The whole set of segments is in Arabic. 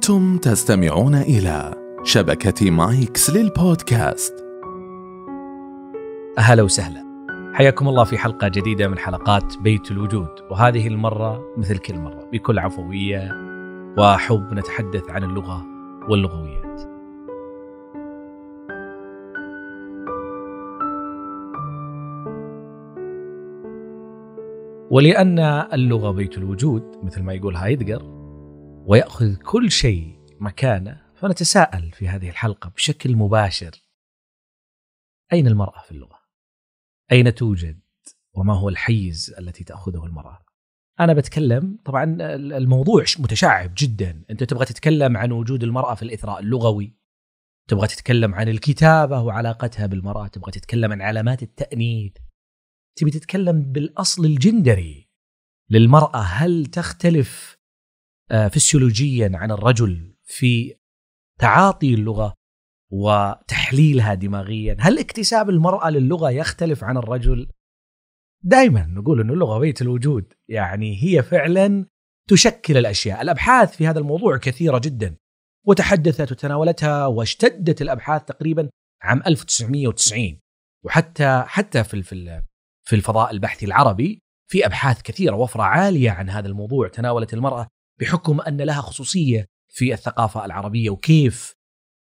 أنتم تستمعون إلى شبكة مايكس للبودكاست. أهلا وسهلا. حياكم الله في حلقة جديدة من حلقات بيت الوجود وهذه المرة مثل كل مرة بكل عفوية وحب نتحدث عن اللغة واللغويات. ولأن اللغة بيت الوجود مثل ما يقول هايدجر ويأخذ كل شيء مكانه فنتساءل في هذه الحلقة بشكل مباشر أين المرأة في اللغة؟ أين توجد؟ وما هو الحيز التي تأخذه المرأة؟ أنا بتكلم طبعا الموضوع متشعب جدا أنت تبغى تتكلم عن وجود المرأة في الإثراء اللغوي تبغى تتكلم عن الكتابة وعلاقتها بالمرأة تبغى تتكلم عن علامات التأنيث تبي تتكلم بالأصل الجندري للمرأة هل تختلف فسيولوجيا عن الرجل في تعاطي اللغة وتحليلها دماغيا. هل اكتساب المرأة للغة يختلف عن الرجل؟ دائما نقول أن اللغة بيت الوجود يعني هي فعلا تشكل الأشياء. الأبحاث في هذا الموضوع كثيرة جدا وتحدثت وتناولتها واشتدت الأبحاث تقريبا عام 1990 وحتى حتى في في الفضاء البحثي العربي في أبحاث كثيرة وفرة عالية عن هذا الموضوع. تناولت المرأة بحكم أن لها خصوصية في الثقافة العربية وكيف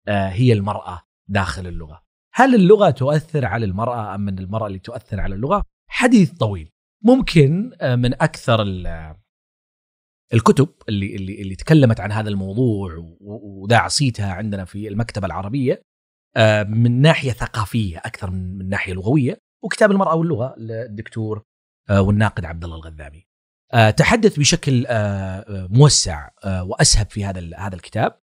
آه، هي المرأة داخل اللغة. هل اللغة تؤثر على المرأة أم من المرأة اللي تؤثر على اللغة؟ حديث طويل. ممكن آه، من أكثر الكتب اللي اللي اللي تكلمت عن هذا الموضوع وذاع صيتها عندنا في المكتبة العربية آه، من ناحية ثقافية أكثر من ناحية لغوية وكتاب المرأة واللغة للدكتور والناقد عبد الله الغذامي. آه، تحدث بشكل آه، آه، موسع وأسهب في هذا هذا الكتاب.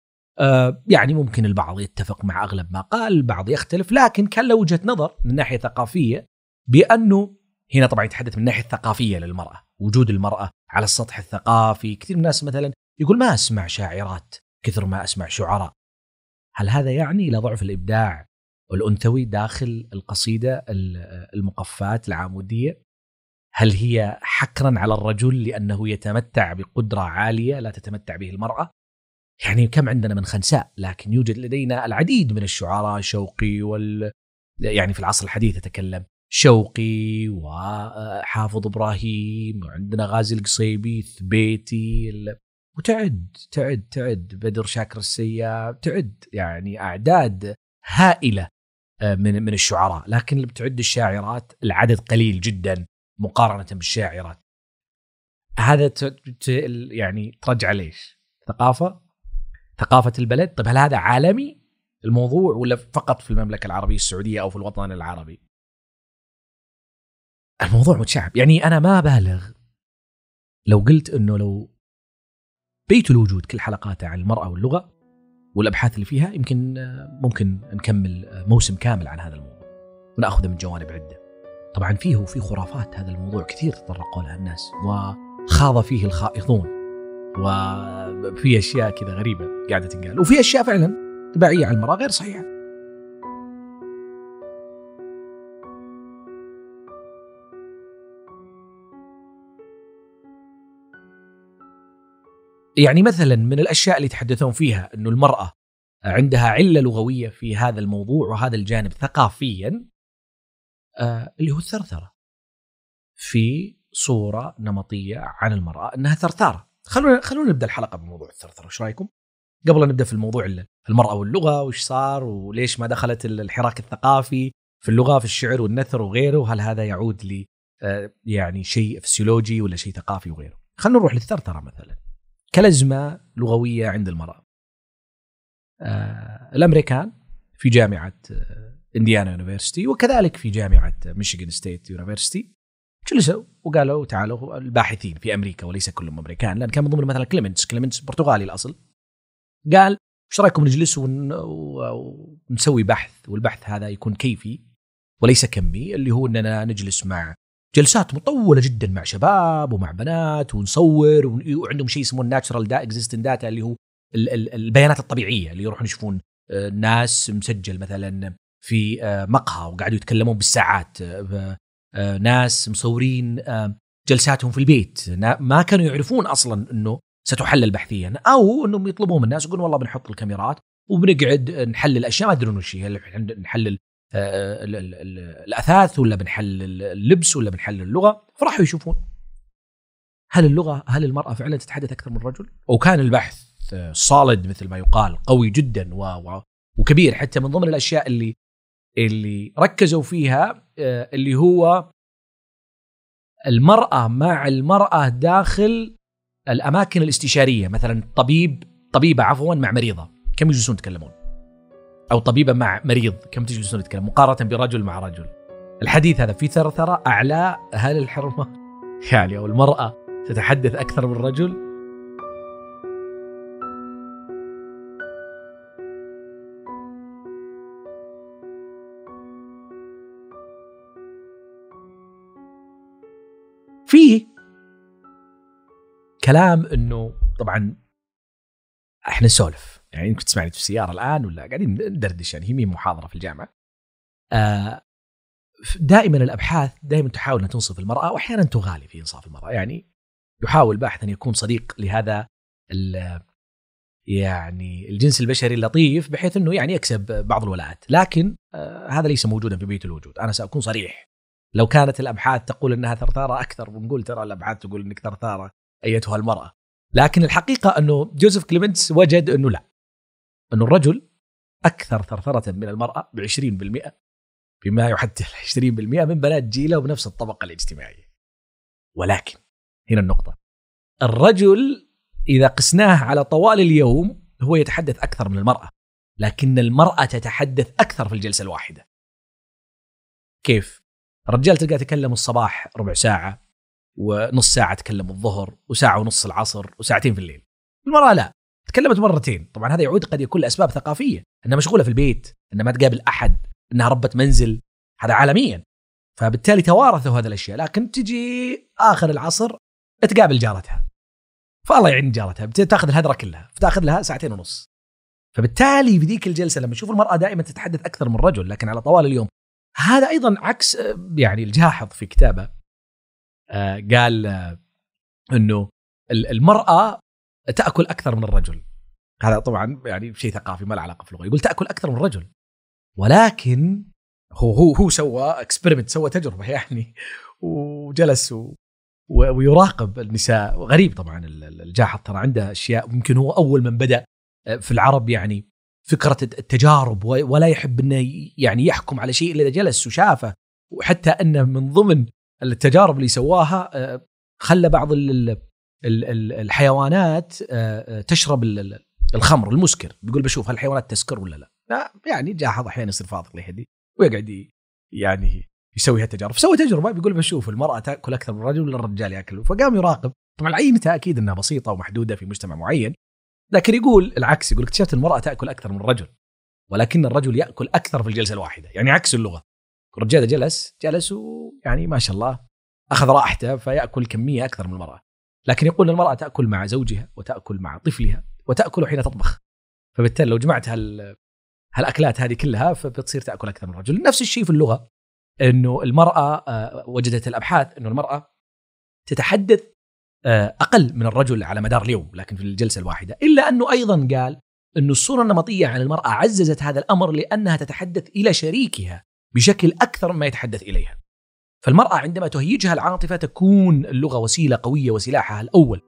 يعني ممكن البعض يتفق مع أغلب ما قال البعض يختلف لكن كان له وجهة نظر من ناحية ثقافية بأنه هنا طبعا يتحدث من الناحيه الثقافيه للمرأة وجود المرأة على السطح الثقافي. كثير من الناس مثلا يقول ما أسمع شاعرات كثر ما أسمع شعراء. هل هذا يعني إلى ضعف الإبداع الانثوي داخل القصيدة المقفات العاموديه هل هي حكرا على الرجل لأنه يتمتع بقدرة عالية لا تتمتع به المرأة؟ يعني كم عندنا من خنساء لكن يوجد لدينا العديد من الشعراء شوقي وال يعني في العصر الحديث اتكلم شوقي وحافظ إبراهيم وعندنا غازي القصيبي ثبيتي وتعد تعد تعد بدر شاكر السياب تعد يعني أعداد هائلة آه، من من الشعراء لكن اللي بتعد الشاعرات العدد قليل جدا مقارنة بالشاعرات هذا يعني ترجع ليش؟ ثقافة ثقافة البلد طيب هل هذا عالمي الموضوع ولا فقط في المملكة العربية السعودية أو في الوطن العربي؟ الموضوع متشعب يعني أنا ما بالغ لو قلت إنه لو بيت الوجود كل حلقاته عن المرأة واللغة والأبحاث اللي فيها يمكن ممكن نكمل موسم كامل عن هذا الموضوع ونأخذه من جوانب عدة. طبعا فيه وفي خرافات هذا الموضوع كثير تطرقوا لها الناس وخاض فيه الخائضون وفي أشياء كذا غريبة قاعدة تنقال وفي أشياء فعلا تبعيه على المراه غير صحيحة. يعني مثلا من الأشياء اللي يتحدثون فيها إنه المرأة عندها علة لغوية في هذا الموضوع وهذا الجانب ثقافيا اللي هو الثرثرة. في صورة نمطية عن المرأة إنها ثرثاره خلونا خلونا نبدأ الحلقة بموضوع الثرثرة إيش رأيكم؟ قبل أن نبدأ في الموضوع المرأة واللغة وش صار وليش ما دخلت الحراك الثقافي في اللغة في الشعر والنثر وغيره وهل هذا يعود ل آه، يعني شيء فسيولوجي ولا شيء ثقافي وغيره؟ خلينا نروح للثرثرة مثلا. كلازمة لغوية عند المرأة. آه الأمريكان في جامعة آه إنديانا university وكذلك في جامعة ميشيغان state university جلسوا وقالوا تعالوا الباحثين في أمريكا وليس كلهم أمريكان لأن كان من ضمن مثلا كليمنتس كليمنتس برتغالي الأصل. قال إيش رأيكم نجلس ون... ونسوي بحث والبحث هذا يكون كيفي وليس كمي اللي هو إننا نجلس مع جلسات مطولة جدا مع شباب ومع بنات ونصور وعندهم شيء يسمونه natural the existent data اللي هو البيانات الطبيعية اللي يروحون يشوفون آه، ناس مسجل مثلا في آه، مقهى وقعدوا يتكلمون بالساعات. آه، آه، ناس مصورين جلساتهم في البيت. ما كانوا يعرفون أصلا إنه ستحلل بحثيا أو إنهم يطلبون من الناس يقولون والله بنحط الكاميرات وبنقعد نحلل أشياء ما يدرون وش هي نحلل الأثاث ولا بنحلل اللبس ولا بنحلل اللغة؟ فراحوا يشوفون. هل اللغة هل المرأة فعلا تتحدث أكثر من الرجل؟ وكان البحث صالد مثل ما يقال قوي جدا و وكبير حتى من ضمن الأشياء اللي اللي ركزوا فيها آه، اللي هو المرأة مع المرأة داخل الأماكن الاستشارية مثلا طبيب طبيبة عفوا مع مريضة. كم يجلسون يتكلمون؟ أو طبيبة مع مريض كم تجلسون يتكلمون؟ مقارنة برجل مع رجل. الحديث هذا في ثرثرة أعلى هل الحرمة. يعني أو المرأة تتحدث أكثر من الرجل فيه كلام إنه طبعا إحنا نسولف. يعني يمكن تسمعني في السيارة الآن ولا قاعدين ندردش يعني هي مين محاضرة في الجامعة. آه دائما الأبحاث دائما تحاول ان تنصف المرأة واحيانا تغالي في إنصاف المرأة. يعني يحاول الباحث أن يكون صديق لهذا يعني الجنس البشري اللطيف بحيث إنه يعني يكسب بعض الولاءات. لكن آه هذا ليس موجودا في بيت الوجود. أنا سأكون صريح. لو كانت الأبحاث تقول إنها ثرثارة أكثر بنقول ترى الأبحاث تقول إنك ثرثارة أيتها المرأة. لكن الحقيقة أنه جوزيف كليمنتس وجد أنه لا. أنه الرجل أكثر ثرثرة من المرأة ب 20% بما يعدل 20% من بنات جيلة وبنفس الطبقة الاجتماعية. ولكن هنا النقطة. الرجل إذا قسناه على طوال اليوم هو يتحدث أكثر من المرأة لكن المرأة تتحدث أكثر في الجلسة الواحدة. كيف؟ الرجال تلقاه يتكلم الصباح ربع ساعة ونص ساعة تكلم الظهر وساعة ونص العصر وساعتين في الليل. المراه لا تكلمت مرتين. طبعا هذا يعود قد يكون لأسباب ثقافية إنها مشغولة في البيت إنها ما تقابل أحد إنها ربة منزل. هذا عالميا. فبالتالي توارثوا هذه الأشياء. لكن تجي آخر العصر تقابل جارتها. فالله يعين جارتها. تاخذ الهدرة كلها. فتاخذ لها ساعتين ونص. فبالتالي في ذيك الجلسة لما تشوف المرأة دائما تتحدث أكثر من رجل لكن على طوال اليوم هذا أيضا عكس آه، يعني الجاحظ في كتابه آه، قال آه، إنه المرأة تأكل أكثر من الرجل. هذا طبعا يعني شيء ثقافي ما له علاقة في اللغة. يقول تأكل أكثر من الرجل. ولكن هو هو هو سوى اكسبيرمنت سوى تجربة يعني وجلس ويراقب النساء. غريب طبعا الجاحظ ترى عنده أشياء يمكن هو أول من بدأ في العرب يعني فكرة التجارب ولا يحب إنه يعني يحكم على شيء إلا إذا جلس وشافه. وحتى انه من ضمن التجارب اللي سواها آه، خلى بعض الحيوانات آه، آه، تشرب الخمر المسكر. بيقول بشوف هل الحيوانات تسكر ولا لا, لا يعني جاحظ أحيانا يصير فاضل لهدي ويقعد يعني يسوي هالتجارب. فسوى تجربة بيقول بشوف المرأة تأكل أكثر من الرجل ولا الرجال يأكل. فقام يراقب. طبعا عينته أكيد إنها بسيطة ومحدودة في مجتمع معين. لكن يقول العكس يقول اكتشفت المرأة تأكل أكثر من الرجل ولكن الرجل يأكل أكثر في الجلسة الواحدة يعني عكس اللغة. الرجال جلس جلس ويعني ما شاء الله أخذ راحته فيأكل كمية أكثر من المرأة. لكن يقول المرأة تأكل مع زوجها وتأكل مع طفلها وتأكل حين تطبخ. فبالتالي لو جمعت هال هالأكلات هذه كلها فبتصير تأكل أكثر من الرجل. نفس الشيء في اللغة إنه المرأة آه، وجدت الأبحاث إنه المرأة تتحدث أقل من الرجل على مدار اليوم لكن في الجلسة الواحدة إلا أنه أيضا قال انه الصورة النمطية عن المرأة عززت هذا الأمر لأنها تتحدث إلى شريكها بشكل أكثر مما يتحدث إليها. فالمرأة عندما تهيجها العاطفة تكون اللغة وسيلة قوية وسلاحها الأول.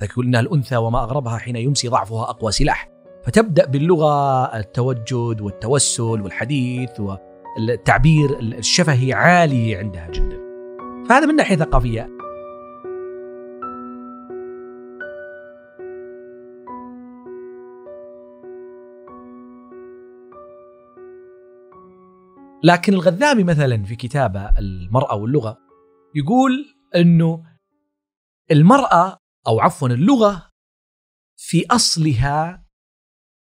تقول إنها الأنثى وما أغربها حين يمسي ضعفها أقوى سلاح. فتبدأ باللغة التوجد والتوسل والحديث والتعبير الشفهي عالي عندها جدا. فهذا من ناحية ثقافية لكن الغذامي مثلا في كتابة المرأة واللغة يقول أنه المرأة أو عفوا اللغة في أصلها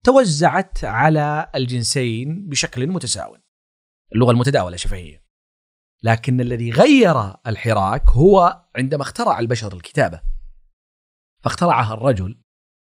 توزعت على الجنسين بشكل متساو اللغة المتداولة شفهية لكن الذي غير الحراك هو عندما اخترع البشر الكتابة. فاخترعها الرجل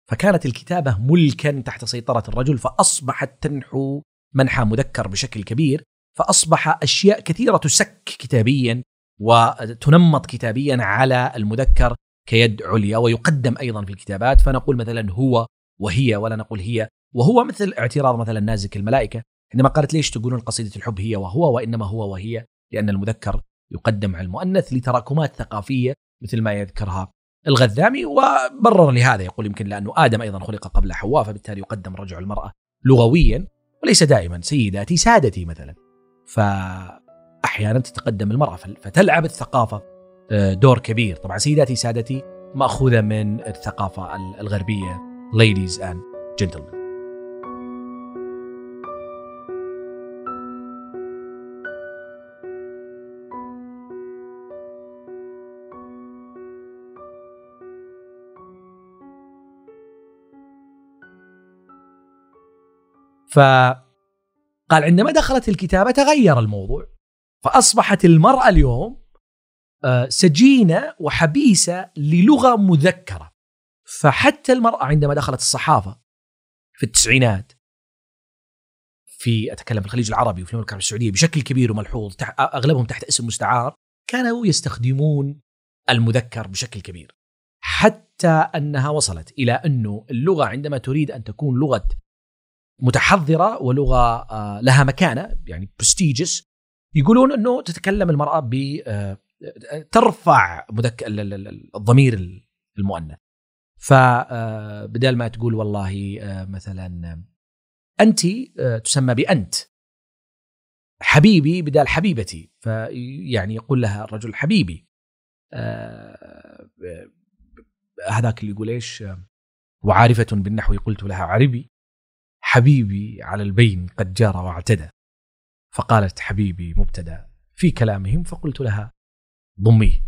فكانت الكتابة ملكا تحت سيطرة الرجل فأصبحت تنحو منحى مذكر بشكل كبير فأصبح أشياء كثيرة تسك كتابيا وتنمط كتابيا على المذكر كيد عليا ويقدم أيضا في الكتابات. فنقول مثلا هو وهي ولا نقول هي وهو مثل اعتراض مثلا نازك الملائكة. عندما قالت ليش تقولون قصيدة الحب هي وهو وإنما هو وهي؟ لأن المذكر يقدم على المؤنث لتراكمات ثقافية مثل ما يذكرها الغذامي وبرر لهذا يقول يمكن لأنه آدم أيضا خلق قبل حواء فبالتالي يقدم رجع المرأة لغويا وليس دائما. سيداتي سادتي مثلا. فأحيانا تتقدم المرأة فتلعب الثقافة آه، دور كبير. طبعا سيداتي سادتي مأخوذة من الثقافة الغربية. Ladies and gentlemen. فقال عندما دخلت الكتابة تغير الموضوع. فأصبحت المرأة اليوم آه، سجينة وحبيسة للغة مذكرة. فحتى المرأة عندما دخلت الصحافة في التسعينات في أتكلم في الخليج العربي وفي المملكة العربية السعودية بشكل كبير وملحوظ أغلبهم تحت اسم مستعار كانوا يستخدمون المذكر بشكل كبير. حتى أنها وصلت إلى أنه اللغة عندما تريد أن تكون لغة متحضرة ولغة آه، لها مكانة يعني برستيجس يقولون إنه تتكلم المرأة ب آه، ترفع مذك... الضمير المؤنث. فبدال آه، ما تقول والله مثلا انت تسمى بأنت. حبيبي بدال حبيبتي. فيعني يقول لها الرجل حبيبي. هذاك اللي يقول إيش؟ وعارفة بالنحو قلت لها عربي حبيبي على البين قد جار واعتدى. فقالت حبيبي مبتدا في كلامهم؟ فقلت لها ضميه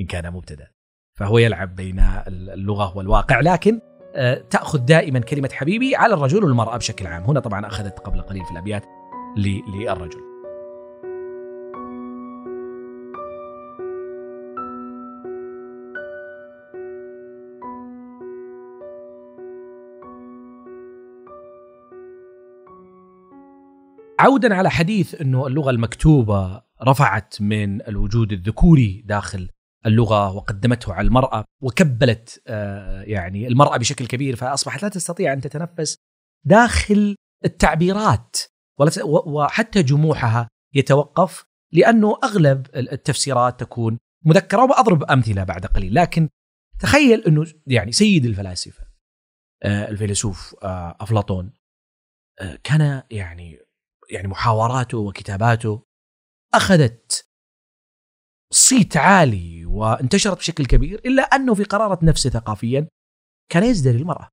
إن كان مبتدا فهو يلعب بين اللغة والواقع لكن آه، تأخذ دائما كلمة حبيبي على الرجل والمرأة بشكل عام. هنا طبعا أخذت قبل قليل في الأبيات للرجل. عودا على حديث إنه اللغة المكتوبة رفعت من الوجود الذكوري داخل اللغة وقدمته على المرأة وكبلت آه، يعني المرأة بشكل كبير فأصبحت لا تستطيع أن تتنفس داخل التعبيرات وحتى جموحها يتوقف لأنه أغلب التفسيرات تكون مذكرة وبأضرب أمثلة بعد قليل. لكن تخيل إنه يعني سيد الفلاسفة آه، الفيلسوف آه، أفلاطون كان يعني يعني محاوراته وكتاباته أخذت صيت عالي وانتشرت بشكل كبير إلا أنه في قرارة نفسه ثقافيا كان يزدري المرأة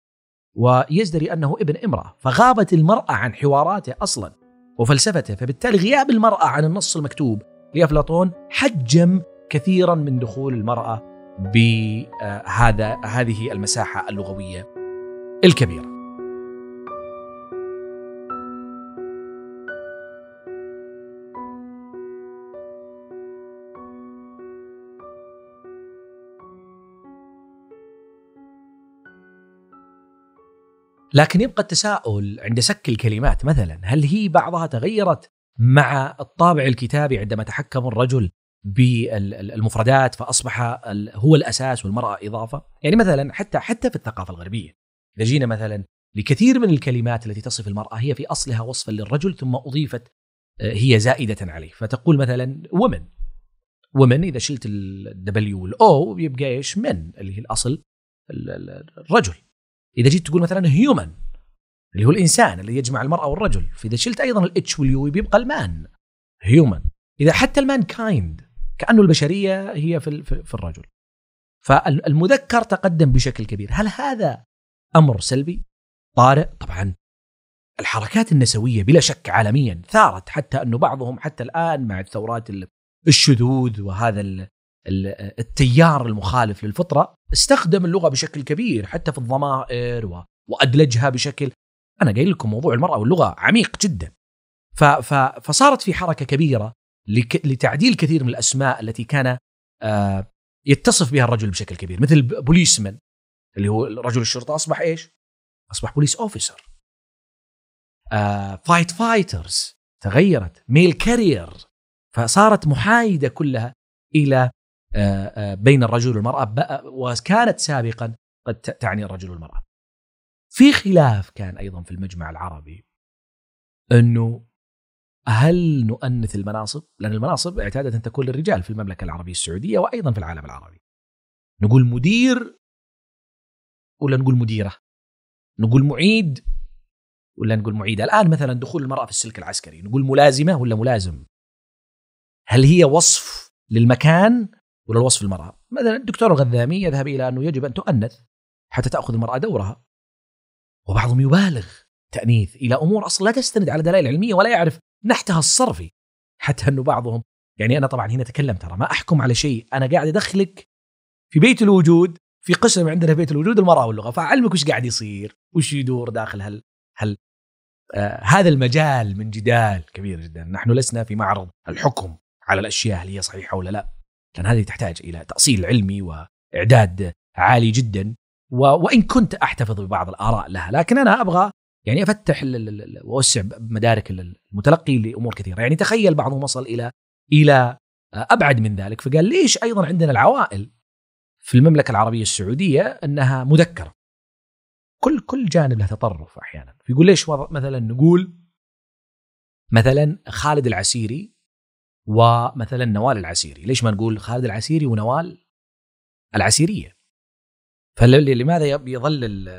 ويزدري أنه ابن امرأة فغابت المرأة عن حواراته أصلا وفلسفته فبالتالي غياب المرأة عن النص المكتوب لأفلاطون حجم كثيرا من دخول المرأة بهذا هذه المساحة اللغوية الكبيرة. لكن يبقى التساؤل عند سك الكلمات مثلا هل هي بعضها تغيرت مع الطابع الكتابي عندما تحكم الرجل بالمفردات فأصبح هو الأساس والمرأة إضافة؟ يعني مثلا حتى حتى في الثقافة الغربية. إذا جينا مثلا لكثير من الكلمات التي تصف المرأة هي في أصلها وصفا للرجل ثم أضيفت آه، هي زائدة عليه. فتقول مثلا woman woman إذا شلت ال W وال O يبقى إيش؟ man اللي هي الأصل الرجل. إذا جيت تقول مثلا human اللي هو الإنسان اللي يجمع المرأة والرجل. فإذا شلت أيضا ال H وال U بيبقى ال man هيومن إذا حتى المان كايند كأنه البشرية هي في في الرجل. فالمذكر تقدم بشكل كبير. هل هذا أمر سلبي؟ طارئ طبعا. الحركات النسوية بلا شك عالميا ثارت حتى أنه بعضهم حتى الآن مع الثورات الشذوذ وهذا التيار المخالف للفطرة استخدم اللغة بشكل كبير حتى في الضمائر وأدلجها بشكل. أنا قايل لكم موضوع المرأة واللغة عميق جدا. فصارت في حركة كبيرة لتعديل كثير من الأسماء التي كان آه، يتصف بها الرجل بشكل كبير. مثل policeman اللي هو رجل الشرطة. أصبح إيش؟ أصبح police officer fire fighters تغيرت. mail carrier فصارت محايدة كلها إلى بين الرجل والمرأة وكانت سابقا قد تعني الرجل والمرأة. في خلاف كان أيضا في المجمع العربي أنه هل نؤنث المناصب؟ لأن المناصب اعتادت أن تكون للرجال في المملكة العربية السعودية وأيضا في العالم العربي. نقول مدير ولا نقول مديرة؟ نقول معيد ولا نقول معيده؟ الآن مثلا دخول المرأة في السلك العسكري، نقول ملازمة ولا ملازم؟ هل هي وصف للمكان ولا الوصف المرأة؟ مثلا الدكتور الغذامي يذهب إلى أنه يجب أن تؤنث حتى تأخذ المرأة دورها. وبعضهم يبالغ تأنيث إلى أمور أصلا لا تستند على دلائل علمية ولا يعرف نحتها الصرفي. حتى أنه بعضهم يعني أنا طبعا هنا أتكلم ترى ما أحكم على شيء. أنا قاعد أدخلك في بيت الوجود في قسم عندنا في بيت الوجود المرأة واللغة. فاعلمك وش قاعد يصير؟ وش يدور داخل هل هل آه هذا المجال من جدال كبير جدا. نحن لسنا في معرض الحكم على الأشياء هل هي صحيحة ولا لا. لأن هذه تحتاج إلى تأصيل علمي وإعداد عالي جدا وإن كنت أحتفظ ببعض الآراء لها. لكن أنا أبغى يعني أفتح وأوسع مدارك المتلقي لأمور كثيرة. يعني تخيل بعضهم وصل إلى إلى أبعد من ذلك. فقال ليش أيضا عندنا العوائل في المملكة العربية السعودية أنها مذكرة؟ كل كل جانب له تطرف أحيانا. فيقول ليش مثلا نقول مثلا خالد العسيري ومثلا نوال العسيري. ليش ما نقول خالد العسيري ونوال العسيرية؟ فلماذا يظل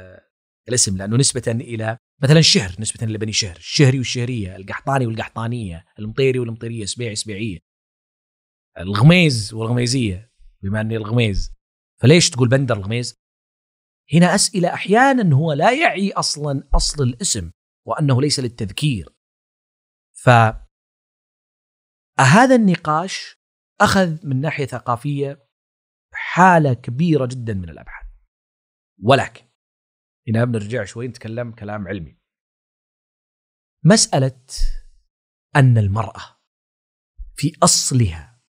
الاسم؟ لأنه نسبة إلى مثلا شهر نسبة لبني شهر. الشهري والشهرية القحطاني والقحطانية المطيري والمطيرية سبيعي سبيعيه الغميز والغميزية بما إني الغميز. فليش تقول بندر الغميز؟ هنا أسئلة أحيانا هو لا يعي أصلا أصل الاسم وأنه ليس للتذكير. ف هذا النقاش أخذ من ناحية ثقافية حالة كبيرة جدا من الأبحاث. ولكن هنا بنرجع شوي نتكلم كلام علمي. مسألة أن المرأة في أصلها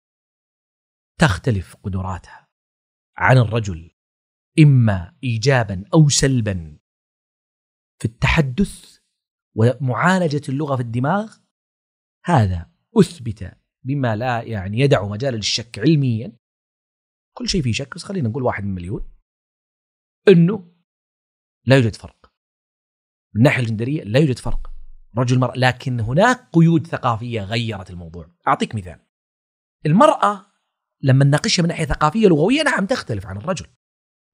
تختلف قدراتها عن الرجل إما إيجابا أو سلبا في التحدث ومعالجة اللغة في الدماغ هذا أثبت بما لا يعني يدع مجال للشك علميا. كل شيء فيه شك بس خلينا نقول واحد من مليون. إنه لا يوجد فرق. من الناحية الجندرية لا يوجد فرق. رجل مرأة لكن هناك قيود ثقافية غيرت الموضوع. أعطيك مثال. المرأة لما نناقشها من ناحية ثقافية لغوية نعم تختلف عن الرجل.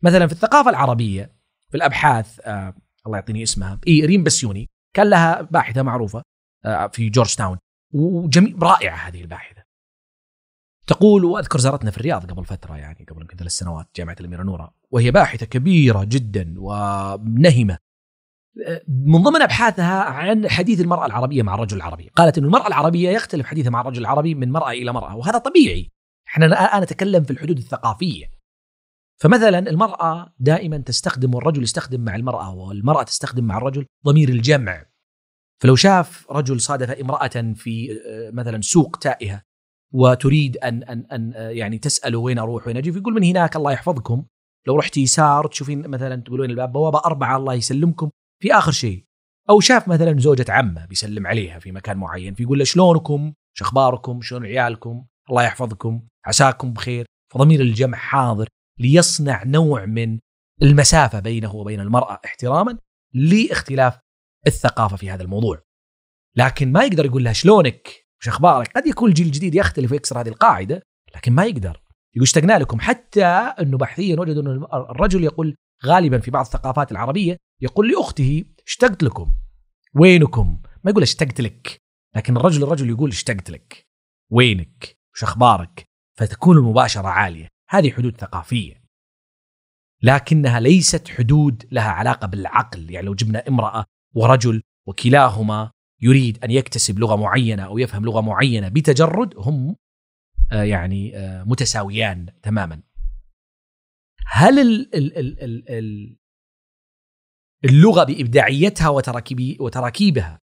مثلا في الثقافة العربية في الأبحاث آه الله يعطيني اسمها إيه ريم بسيوني كان لها باحثة معروفة آه في جورج تاون. وجميل رائعة هذه الباحثة تقول وأذكر زارتنا في الرياض قبل فترة يعني قبل يمكن ثلاث سنوات جامعة الأميرة نورة وهي باحثة كبيرة جدا ونهمة من ضمن أبحاثها عن حديث المرأة العربية مع الرجل العربي، قالت إن المرأة العربية يختلف حديثها مع الرجل العربي من مرأة إلى مرأة وهذا طبيعي. إحنا الآن نتكلم في الحدود الثقافية. فمثلا المرأة دائما تستخدم والرجل يستخدم مع المرأة والمرأة تستخدم مع الرجل ضمير الجمع. فلو شاف رجل صادف امرأة في آه، مثلا سوق تائهة وتريد أن أن أن آه، يعني تسأله وين أروح وين أجي فيقول من هناك الله يحفظكم لو رحت يسار تشوفين مثلا تقولون الباب بوابة أربعة الله يسلمكم في آخر شيء أو شاف مثلا زوجة عمة بيسلم عليها في مكان معين فيقول له شلونكم؟ شو أخباركم؟ شلون عيالكم؟ الله يحفظكم عساكم بخير فضمير الجمع حاضر ليصنع نوع من المسافة بينه وبين المرأة احتراما لاختلاف الثقافة في هذا الموضوع. لكن ما يقدر يقول لها شلونك؟ وش أخبارك؟ قد يكون الجيل الجديد يختلف ويكسر هذه القاعدة لكن ما يقدر. يقول اشتقنا لكم. حتى انه بحثيا وجدوا أن الرجل يقول غالبا في بعض الثقافات العربية يقول لأخته اشتقت لكم. وينكم؟ ما يقول اشتقت لك. لكن الرجل الرجل يقول اشتقت لك. وينك؟ وش أخبارك؟ فتكون المباشرة عالية. هذه حدود ثقافية. لكنها ليست حدود لها علاقة بالعقل. يعني لو جبنا امرأة ورجل وكلاهما يريد أن يكتسب لغة معينة أو يفهم لغة معينة بتجرد هم آه، يعني آه، متساويان تماما هل ال ال ال ال ال اللغة بإبداعيتها وتراكيب وتراكيبها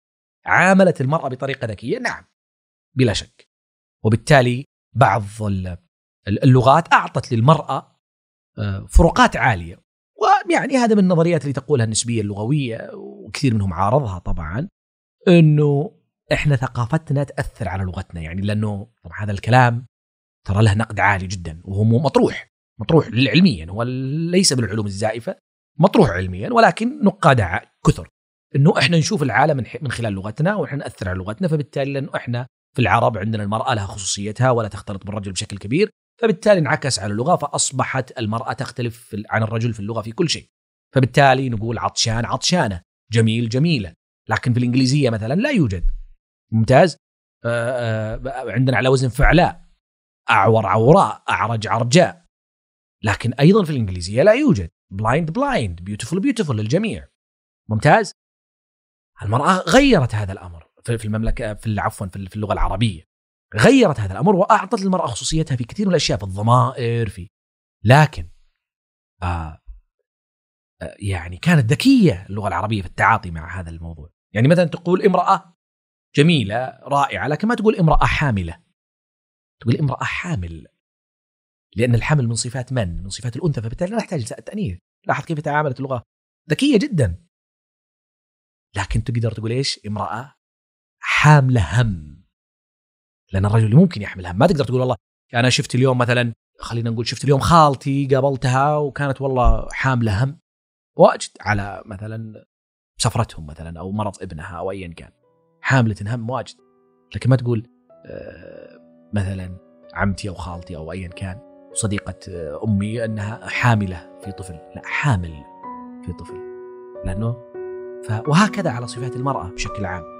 عاملت المرأة بطريقة ذكية؟ نعم بلا شك. وبالتالي بعض اللغات أعطت للمرأة آه، فروقات عالية ويعني هذا من النظريات اللي تقولها النسبية اللغوية وكثير منهم عارضها طبعا إنه إحنا ثقافتنا تأثر على لغتنا. يعني لأنه طبعا هذا الكلام ترى له نقد عالي جدا وهو مطروح. مطروح علميا هو ليس بالعلوم الزائفة. مطروح علميا ولكن نقاد كثر. إنه إحنا نشوف العالم من خلال لغتنا وإحنا نأثر على لغتنا فبالتالي لأنه إحنا في العرب عندنا المرأة لها خصوصيتها ولا تختلط بالرجل بشكل كبير. فبالتالي انعكس على اللغة فأصبحت المرأة تختلف عن الرجل في اللغة في كل شيء. فبالتالي نقول عطشان عطشانة. جميل جميلة. لكن في الإنجليزية مثلا لا يوجد. ممتاز؟ آه، آه، عندنا على وزن فعلاء. أعور عوراء أعرج عرجاء. لكن أيضا في الإنجليزية لا يوجد. blind blind beautiful beautiful للجميع. ممتاز؟ المرأة غيرت هذا الأمر في المملكة في عفوا في اللغة العربية. غيرت هذا الأمر وأعطت للمرأة خصوصيتها في كثير من الأشياء في الضمائر في لكن آه آه، يعني كانت ذكية اللغة العربية في التعاطي مع هذا الموضوع. يعني مثلا تقول امرأة جميلة رائعة لكن ما تقول امرأة حاملة. تقول امرأة حامل. لأن الحمل من صفات من؟ من صفات الأنثى فبالتالي لا نحتاج التانيث لاحظ كيف تعاملت اللغة. ذكية جدا. لكن تقدر تقول إيش؟ امرأة حاملة هم. لأن الرجل ممكن يحمل هم. ما تقدر تقول والله أنا شفت اليوم مثلا خلينا نقول شفت اليوم خالتي قابلتها وكانت والله حاملة هم. واجد على مثلا سفرتهم مثلا أو مرض ابنها أو ايا كان. حاملة هم واجد. لكن ما تقول آه، مثلا عمتي أو خالتي أو ايا كان صديقة آه، أمي أنها حاملة في طفل. لا حامل في طفل. لأنه ف... وهكذا على صفات المرأة بشكل عام.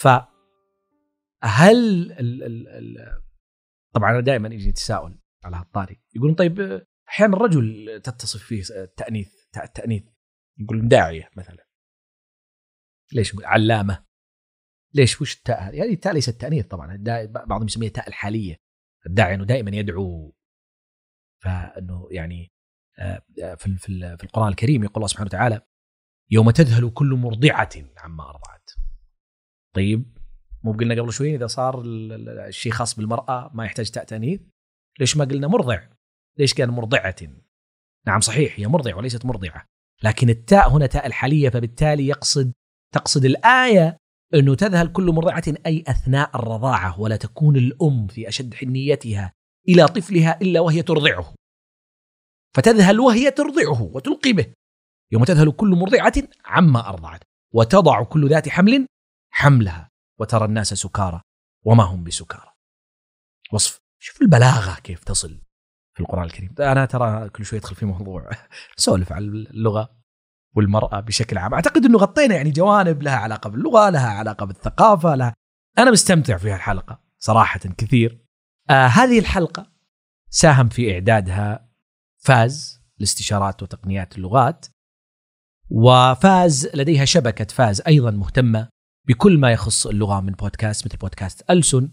ف هل ال ال ال طبعا أنا دائما يجي تساؤل على هالطاري. يقولون طيب أحيانا الرجل تتصف فيه التانيث التانيث يقول داعيه مثلا. ليش علامة؟ ليش؟ وش التاء؟ هذه؟ هذه التاء ليست تأنيث طبعا. بعضهم يسميها التاء الحالية. الداعي إنه دائما يدعو. فإنه يعني آه، آه، في في القرآن الكريم يقول الله سبحانه وتعالى يوم تذهل كل مرضعة عما أرضعت. طيب مو قلنا قبل شوي إذا صار ال- ال- الشيء خاص بالمرأة ما يحتاج تاء تانيث ليش ما قلنا مرضع؟ ليش كان مرضعة؟ نعم صحيح هي مرضع وليست مرضعة لكن التاء هنا تاء الحالية فبالتالي يقصد تقصد الآية إنه تذهل كل مرضعة أي أثناء الرضاعة ولا تكون الأم في أشد حنيتها إلى طفلها إلا وهي ترضعه. فتذهل وهي ترضعه وتلقي به يوم تذهل كل مرضعة عما أرضعت وتضع كل ذات حمل حملها وترى الناس سكارى وما هم بسكارى. وصف. شوف البلاغة كيف تصل في القرآن الكريم. أنا ترى كل شوي ادخل في موضوع اسولف عن اللغة والمرأة بشكل عام. أعتقد إنه غطينا يعني جوانب لها علاقة باللغة لها علاقة بالثقافة لها. أنا مستمتع في هالحلقة صراحة كثير. آه هذه الحلقة ساهم في إعدادها فاز لاستشارات وتقنيات اللغات وفاز لديها شبكة فاز أيضا مهتمة بكل ما يخص اللغة من بودكاست مثل بودكاست ألسن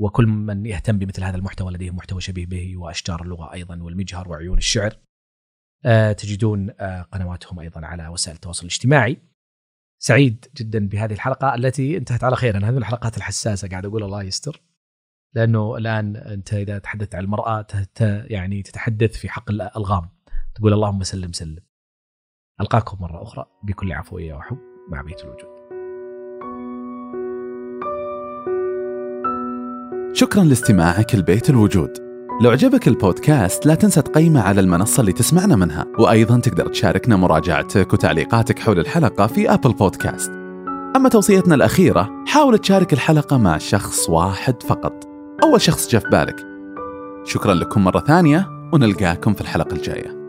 وكل من يهتم بمثل هذا المحتوى لديه محتوى شبيه به وأشجار اللغة أيضا والمجهر وعيون الشعر. آه، تجدون آه، قنواتهم أيضا على وسائل التواصل الاجتماعي. سعيد جدا بهذه الحلقة التي انتهت على خير أنا هذه الحلقات الحساسة قاعد أقول الله يستر. لأنه الآن أنت إذا تحدثت عن المرأة يعني تتحدث في حق الالغام تقول اللهم سلم سلم. ألقاكم مرة أخرى بكل عفوية وحب مع بيت الوجود. شكرا لاستماعك لبيت الوجود. لو عجبك البودكاست لا تنسى تقيمه على المنصة اللي تسمعنا منها. وأيضا تقدر تشاركنا مراجعتك وتعليقاتك حول الحلقة في أبل بودكاست أما توصيتنا الأخيرة حاول تشارك الحلقة مع شخص واحد فقط. أول شخص جاء في بالك. شكرا لكم مرة ثانية ونلقاكم في الحلقة الجاية.